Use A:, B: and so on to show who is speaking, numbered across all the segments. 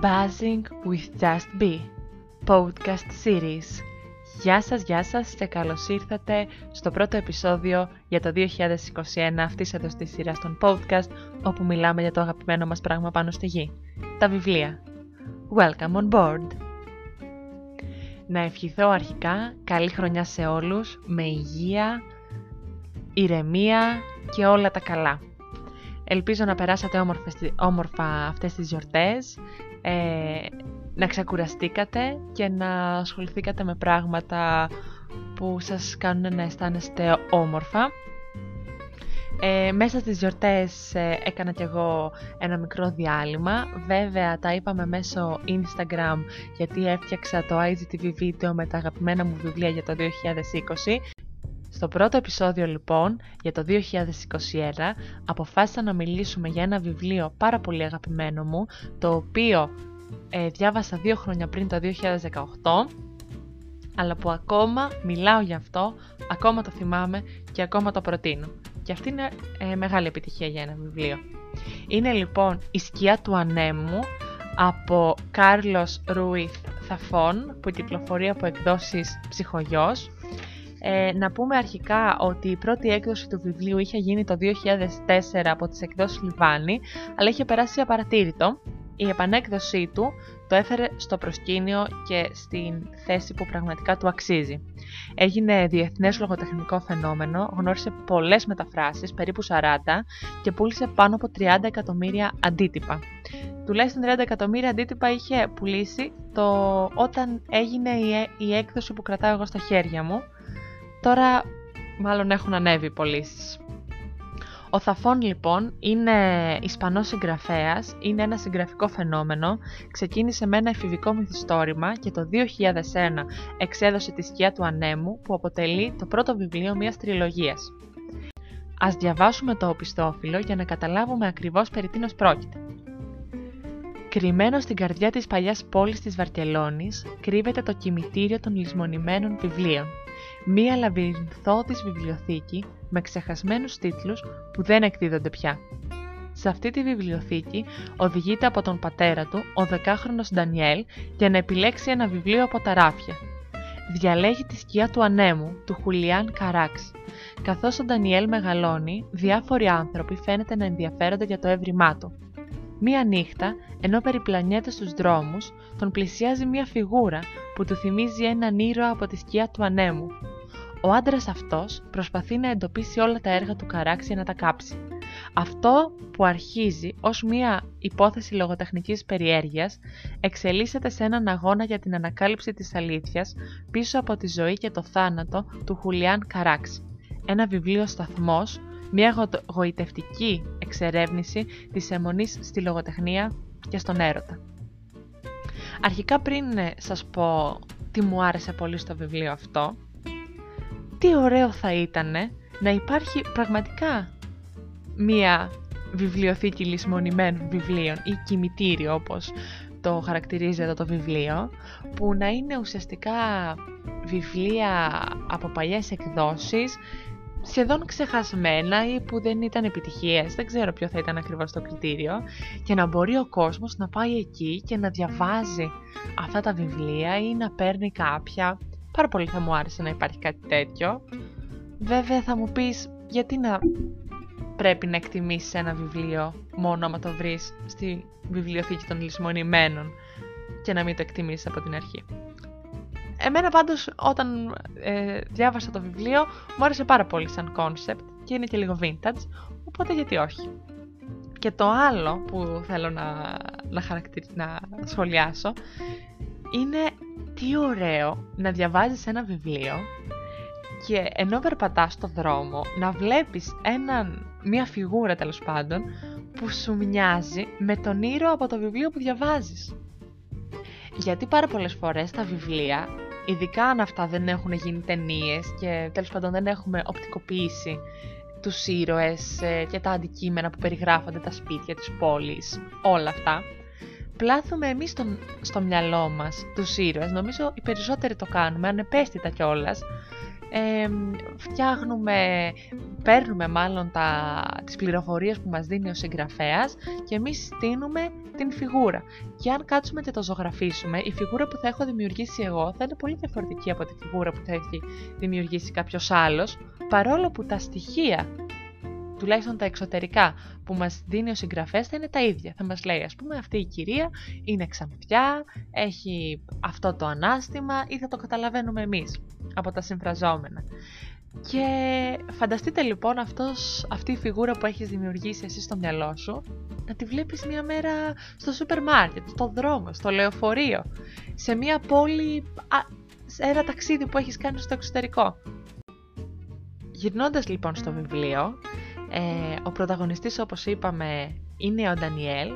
A: Buzzing with Just Be Podcast Series Γεια σας, γεια σας και καλώς ήρθατε στο πρώτο επεισόδιο για το 2021 αυτής εδώ στη σειρά των podcast όπου μιλάμε για το αγαπημένο μας πράγμα πάνω στη γη, τα βιβλία. Welcome on board! Να ευχηθώ αρχικά καλή χρονιά σε όλους, με υγεία, ηρεμία και όλα τα καλά. Ελπίζω να περάσατε όμορφες, όμορφα αυτές τις γιορτές, ε, να ξεκουραστήκατε και να ασχοληθήκατε με πράγματα που σας κάνουν να αισθάνεστε όμορφα. Ε, μέσα στις γιορτές ε, έκανα κι εγώ ένα μικρό διάλειμμα. Βέβαια τα είπαμε μέσω Instagram γιατί έφτιαξα το IGTV βίντεο με τα αγαπημένα μου βιβλία για το 2020 στο πρώτο επεισόδιο λοιπόν για το 2021 αποφάσισα να μιλήσουμε για ένα βιβλίο πάρα πολύ αγαπημένο μου το οποίο ε, διάβασα δύο χρόνια πριν το 2018 αλλά που ακόμα μιλάω για αυτό, ακόμα το θυμάμαι και ακόμα το προτείνω. Και αυτή είναι ε, μεγάλη επιτυχία για ένα βιβλίο. Είναι λοιπόν «Η σκιά του ανέμου» από Κάρλος Ρουίθ Θαφών που κυκλοφορεί από εκδόσεις Ψυχογιός ε, να πούμε αρχικά ότι η πρώτη έκδοση του βιβλίου είχε γίνει το 2004 από τις εκδόσεις Λιβάνι, αλλά είχε περάσει απαρατήρητο. Η επανέκδοσή του το έφερε στο προσκήνιο και στην θέση που πραγματικά του αξίζει. Έγινε διεθνές λογοτεχνικό φαινόμενο, γνώρισε πολλές μεταφράσεις, περίπου 40, και πούλησε πάνω από 30 εκατομμύρια αντίτυπα. Τουλάχιστον 30 εκατομμύρια αντίτυπα είχε πουλήσει το... όταν έγινε η, η έκδοση που κρατάω εγώ στα χέρια μου, Τώρα μάλλον έχουν ανέβει οι πωλήσεις. Ο Θαφών λοιπόν είναι Ισπανός συγγραφέας, είναι ένα συγγραφικό φαινόμενο, ξεκίνησε με ένα εφηβικό μυθιστόρημα και το 2001 εξέδωσε τη σκιά του ανέμου που αποτελεί το πρώτο βιβλίο μιας τριλογίας. Ας διαβάσουμε το οπιστόφυλλο για να καταλάβουμε ακριβώς περί τίνος πρόκειται. Κρυμμένο στην καρδιά της παλιάς πόλης της Βαρκελόνης κρύβεται το κημητήριο των λησμονημένων βιβλίων μία λαβυρινθώδης βιβλιοθήκη με ξεχασμένους τίτλους που δεν εκδίδονται πια. Σε αυτή τη βιβλιοθήκη οδηγείται από τον πατέρα του, ο δεκάχρονος Ντανιέλ, για να επιλέξει ένα βιβλίο από τα ράφια. Διαλέγει τη σκιά του ανέμου, του Χουλιάν Καράξ. Καθώς ο Ντανιέλ μεγαλώνει, διάφοροι άνθρωποι φαίνεται να ενδιαφέρονται για το έβριμά του. Μία νύχτα, ενώ περιπλανιέται στους δρόμους, τον πλησιάζει μία φιγούρα που του θυμίζει έναν ήρωα από τη σκιά του ανέμου. Ο άντρας αυτός προσπαθεί να εντοπίσει όλα τα έργα του Καράξ να τα κάψει. Αυτό που αρχίζει ως μία υπόθεση λογοτεχνικής περιέργειας εξελίσσεται σε έναν αγώνα για την ανακάλυψη της αλήθειας πίσω από τη ζωή και το θάνατο του Χουλιάν Καράξ. Ένα βιβλίο σταθμός, μια γοητευτική εξερεύνηση της αιμονής στη λογοτεχνία και στον έρωτα. Αρχικά πριν ε, σας πω τι μου άρεσε πολύ στο βιβλίο αυτό, τι ωραίο θα ήταν να υπάρχει πραγματικά μία βιβλιοθήκη λησμονημένων βιβλίων ή κημητήριο όπως το χαρακτηρίζει εδώ το βιβλίο που να είναι ουσιαστικά βιβλία από παλιές εκδόσεις σχεδόν ξεχασμένα ή που δεν ήταν επιτυχίες, δεν ξέρω ποιο θα ήταν ακριβώς το κριτήριο και να μπορεί ο κόσμος να πάει εκεί και να διαβάζει αυτά τα βιβλία ή να παίρνει κάποια. Πάρα πολύ θα μου άρεσε να υπάρχει κάτι τέτοιο. Βέβαια θα μου πεις γιατί να πρέπει να εκτιμήσεις ένα βιβλίο μόνο άμα το βρεις στη βιβλιοθήκη των λησμονημένων και να μην το εκτιμήσεις από την αρχή; Εμένα πάντως όταν ε, διάβασα το βιβλίο μου άρεσε πάρα πολύ σαν concept και είναι και λίγο vintage, οπότε γιατί όχι. Και το άλλο που θέλω να, να, να σχολιάσω είναι τι ωραίο να διαβάζεις ένα βιβλίο και ενώ περπατάς στο δρόμο να βλέπεις έναν, μια φιγούρα τέλος πάντων που σου μοιάζει με τον ήρωα από το βιβλίο που διαβάζεις. Γιατί πάρα πολλές φορές τα βιβλία ειδικά αν αυτά δεν έχουν γίνει ταινίες και τέλος πάντων δεν έχουμε οπτικοποιήσει τους ήρωες ε, και τα αντικείμενα που περιγράφονται, τα σπίτια της πόλης, όλα αυτά, πλάθουμε εμείς στο, στο μυαλό μας τους ήρωες, νομίζω οι περισσότεροι το κάνουμε, ανεπαίσθητα κιόλας. Ε, φτιάχνουμε, παίρνουμε μάλλον τα, τις πληροφορίες που μας δίνει ο συγγραφέας και εμείς στείνουμε την φιγούρα. Και αν κάτσουμε και το ζωγραφίσουμε, η φιγούρα που θα έχω δημιουργήσει εγώ θα είναι πολύ διαφορετική από τη φιγούρα που θα έχει δημιουργήσει κάποιος άλλος, παρόλο που τα στοιχεία τουλάχιστον τα εξωτερικά που μας δίνει ο συγγραφέας θα είναι τα ίδια. Θα μας λέει ας πούμε αυτή η κυρία είναι ξανθιά, έχει αυτό το ανάστημα ή θα το καταλαβαίνουμε εμείς από τα συμφραζόμενα. Και φανταστείτε λοιπόν αυτός, αυτή η φιγούρα που έχεις δημιουργήσει εσύ στο μυαλό σου να τη βλέπεις μια μέρα στο σούπερ μάρκετ, στο δρόμο, στο λεωφορείο, σε μια πόλη, σε ένα ταξίδι που έχεις κάνει στο εξωτερικό. Γυρνώντας λοιπόν στο βιβλίο, ε, ο πρωταγωνιστής όπως είπαμε είναι ο Ντανιέλ,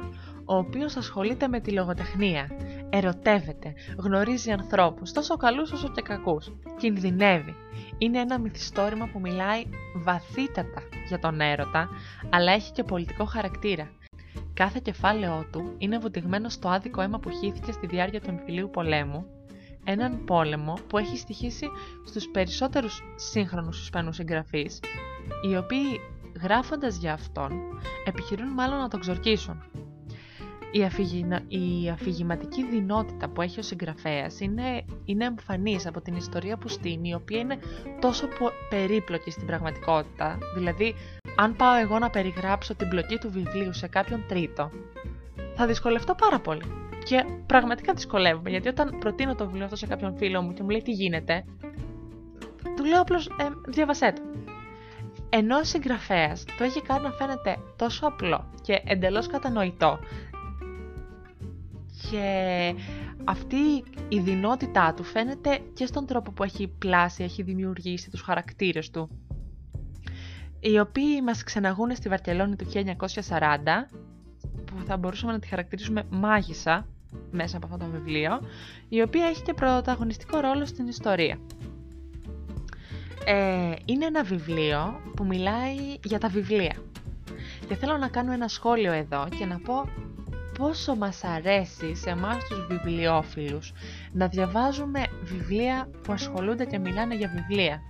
A: ο οποίος ασχολείται με τη λογοτεχνία, ερωτεύεται, γνωρίζει ανθρώπους, τόσο καλούς όσο και κακούς, κινδυνεύει. Είναι ένα μυθιστόρημα που μιλάει βαθύτατα για τον έρωτα, αλλά έχει και πολιτικό χαρακτήρα. Κάθε κεφάλαιό του είναι βουτυγμένο στο άδικο αίμα που χύθηκε στη διάρκεια του εμφυλίου πολέμου, έναν πόλεμο που έχει στοιχήσει στους περισσότερους σύγχρονους Ισπανούς συγγραφείς, οι οποίοι γράφοντας για αυτόν, επιχειρούν μάλλον να τον ξορκίσουν. Η, αφηγημα... η αφηγηματική δυνότητα που έχει ο συγγραφέας είναι, είναι εμφανής από την ιστορία που στείνει, η οποία είναι τόσο περίπλοκη στην πραγματικότητα. Δηλαδή, αν πάω εγώ να περιγράψω την πλοκή του βιβλίου σε κάποιον τρίτο, θα δυσκολευτώ πάρα πολύ. Και πραγματικά δυσκολεύομαι, γιατί όταν προτείνω το βιβλίο αυτό σε κάποιον φίλο μου και μου λέει τι γίνεται, του λέω απλώς ε, διαβασέ το ενώ ο συγγραφέας το έχει κάνει να φαίνεται τόσο απλό και εντελώς κατανοητό και αυτή η δυνότητά του φαίνεται και στον τρόπο που έχει πλάσει, έχει δημιουργήσει τους χαρακτήρες του οι οποίοι μας ξεναγούν στη Βαρκελόνη του 1940 που θα μπορούσαμε να τη χαρακτηρίσουμε μάγισσα μέσα από αυτό το βιβλίο η οποία έχει και πρωταγωνιστικό ρόλο στην ιστορία. Ε, είναι ένα βιβλίο που μιλάει για τα βιβλία. Και θέλω να κάνω ένα σχόλιο εδώ και να πω πόσο μας αρέσει σε εμάς τους βιβλιοφίλους να διαβάζουμε βιβλία που ασχολούνται και μιλάνε για βιβλία.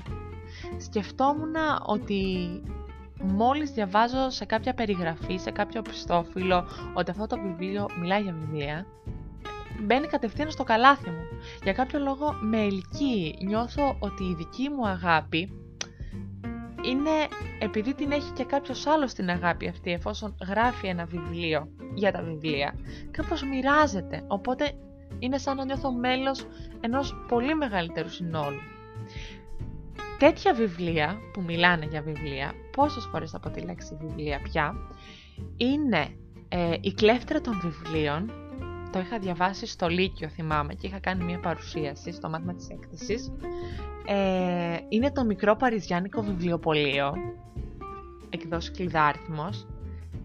A: Σκεφτόμουν ότι μόλις διαβάζω σε κάποια περιγραφή, σε κάποιο πιστόφυλλο ότι αυτό το βιβλίο μιλάει για βιβλία, μπαίνει κατευθείαν στο καλάθι μου. Για κάποιο λόγο με ελκύει. Νιώθω ότι η δική μου αγάπη είναι επειδή την έχει και κάποιος άλλος την αγάπη αυτή εφόσον γράφει ένα βιβλίο για τα βιβλία κάπως μοιράζεται. Οπότε είναι σαν να νιώθω μέλος ενός πολύ μεγαλύτερου συνόλου. Τέτοια βιβλία που μιλάνε για βιβλία πόσες φορές θα πω τη λέξη βιβλία πια είναι ε, η κλέφτρα των βιβλίων το είχα διαβάσει στο Λύκειο θυμάμαι και είχα κάνει μια παρουσίαση στο μάθημα της έκθεσης. Ε, είναι το μικρό παριζιάνικο βιβλιοπωλείο, εκδόση κλειδάριθμος.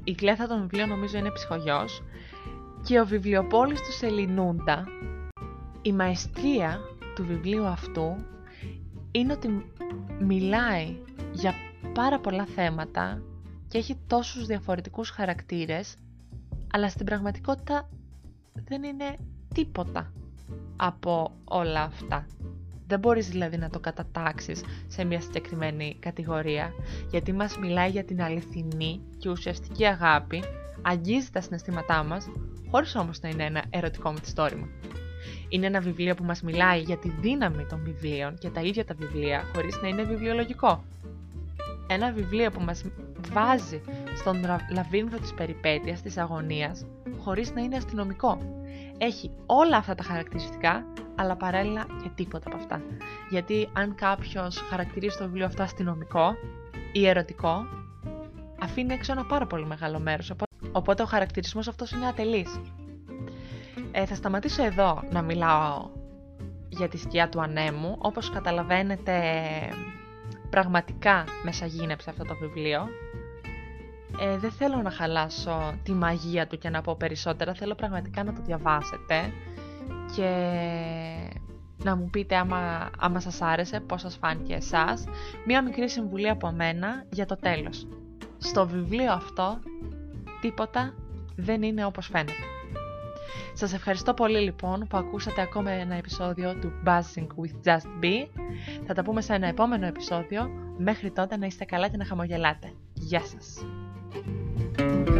A: Η κλέθα των βιβλίων νομίζω είναι ψυχογιός και ο βιβλιοπόλης του Σελινούντα. Η μαεστρία του βιβλίου αυτού είναι ότι μιλάει για πάρα πολλά θέματα και έχει τόσους διαφορετικούς χαρακτήρες αλλά στην πραγματικότητα δεν είναι τίποτα από όλα αυτά. Δεν μπορείς δηλαδή να το κατατάξεις σε μια συγκεκριμένη κατηγορία, γιατί μας μιλάει για την αληθινή και ουσιαστική αγάπη, αγγίζει τα συναισθήματά μας, χωρίς όμως να είναι ένα ερωτικό μυθιστόρημα. Είναι ένα βιβλίο που μας μιλάει για τη δύναμη των βιβλίων και τα ίδια τα βιβλία, χωρίς να είναι βιβλιολογικό. Ένα βιβλίο που μας βάζει στον λαβύρινθο της περιπέτειας, της αγωνίας, χωρίς να είναι αστυνομικό. Έχει όλα αυτά τα χαρακτηριστικά, αλλά παράλληλα και τίποτα από αυτά. Γιατί αν κάποιος χαρακτηρίζει το βιβλίο αυτό αστυνομικό ή ερωτικό, αφήνει έξω ένα πάρα πολύ μεγάλο μέρος, οπότε ο χαρακτηρισμός αυτός είναι ατελής. Ε, θα σταματήσω εδώ να μιλάω για τη σκιά του ανέμου, όπως καταλαβαίνετε πραγματικά μεσαγίνεψε αυτό το βιβλίο ε, δεν θέλω να χαλάσω τη μαγεία του και να πω περισσότερα, θέλω πραγματικά να το διαβάσετε και να μου πείτε άμα, άμα σας άρεσε, πώς σας φάνηκε εσάς. Μία μικρή συμβουλή από μένα για το τέλος. Στο βιβλίο αυτό τίποτα δεν είναι όπως φαίνεται. Σας ευχαριστώ πολύ λοιπόν που ακούσατε ακόμα ένα επεισόδιο του Buzzing with Just Be. Θα τα πούμε σε ένα επόμενο επεισόδιο. Μέχρι τότε να είστε καλά και να χαμογελάτε. Γεια σας! Música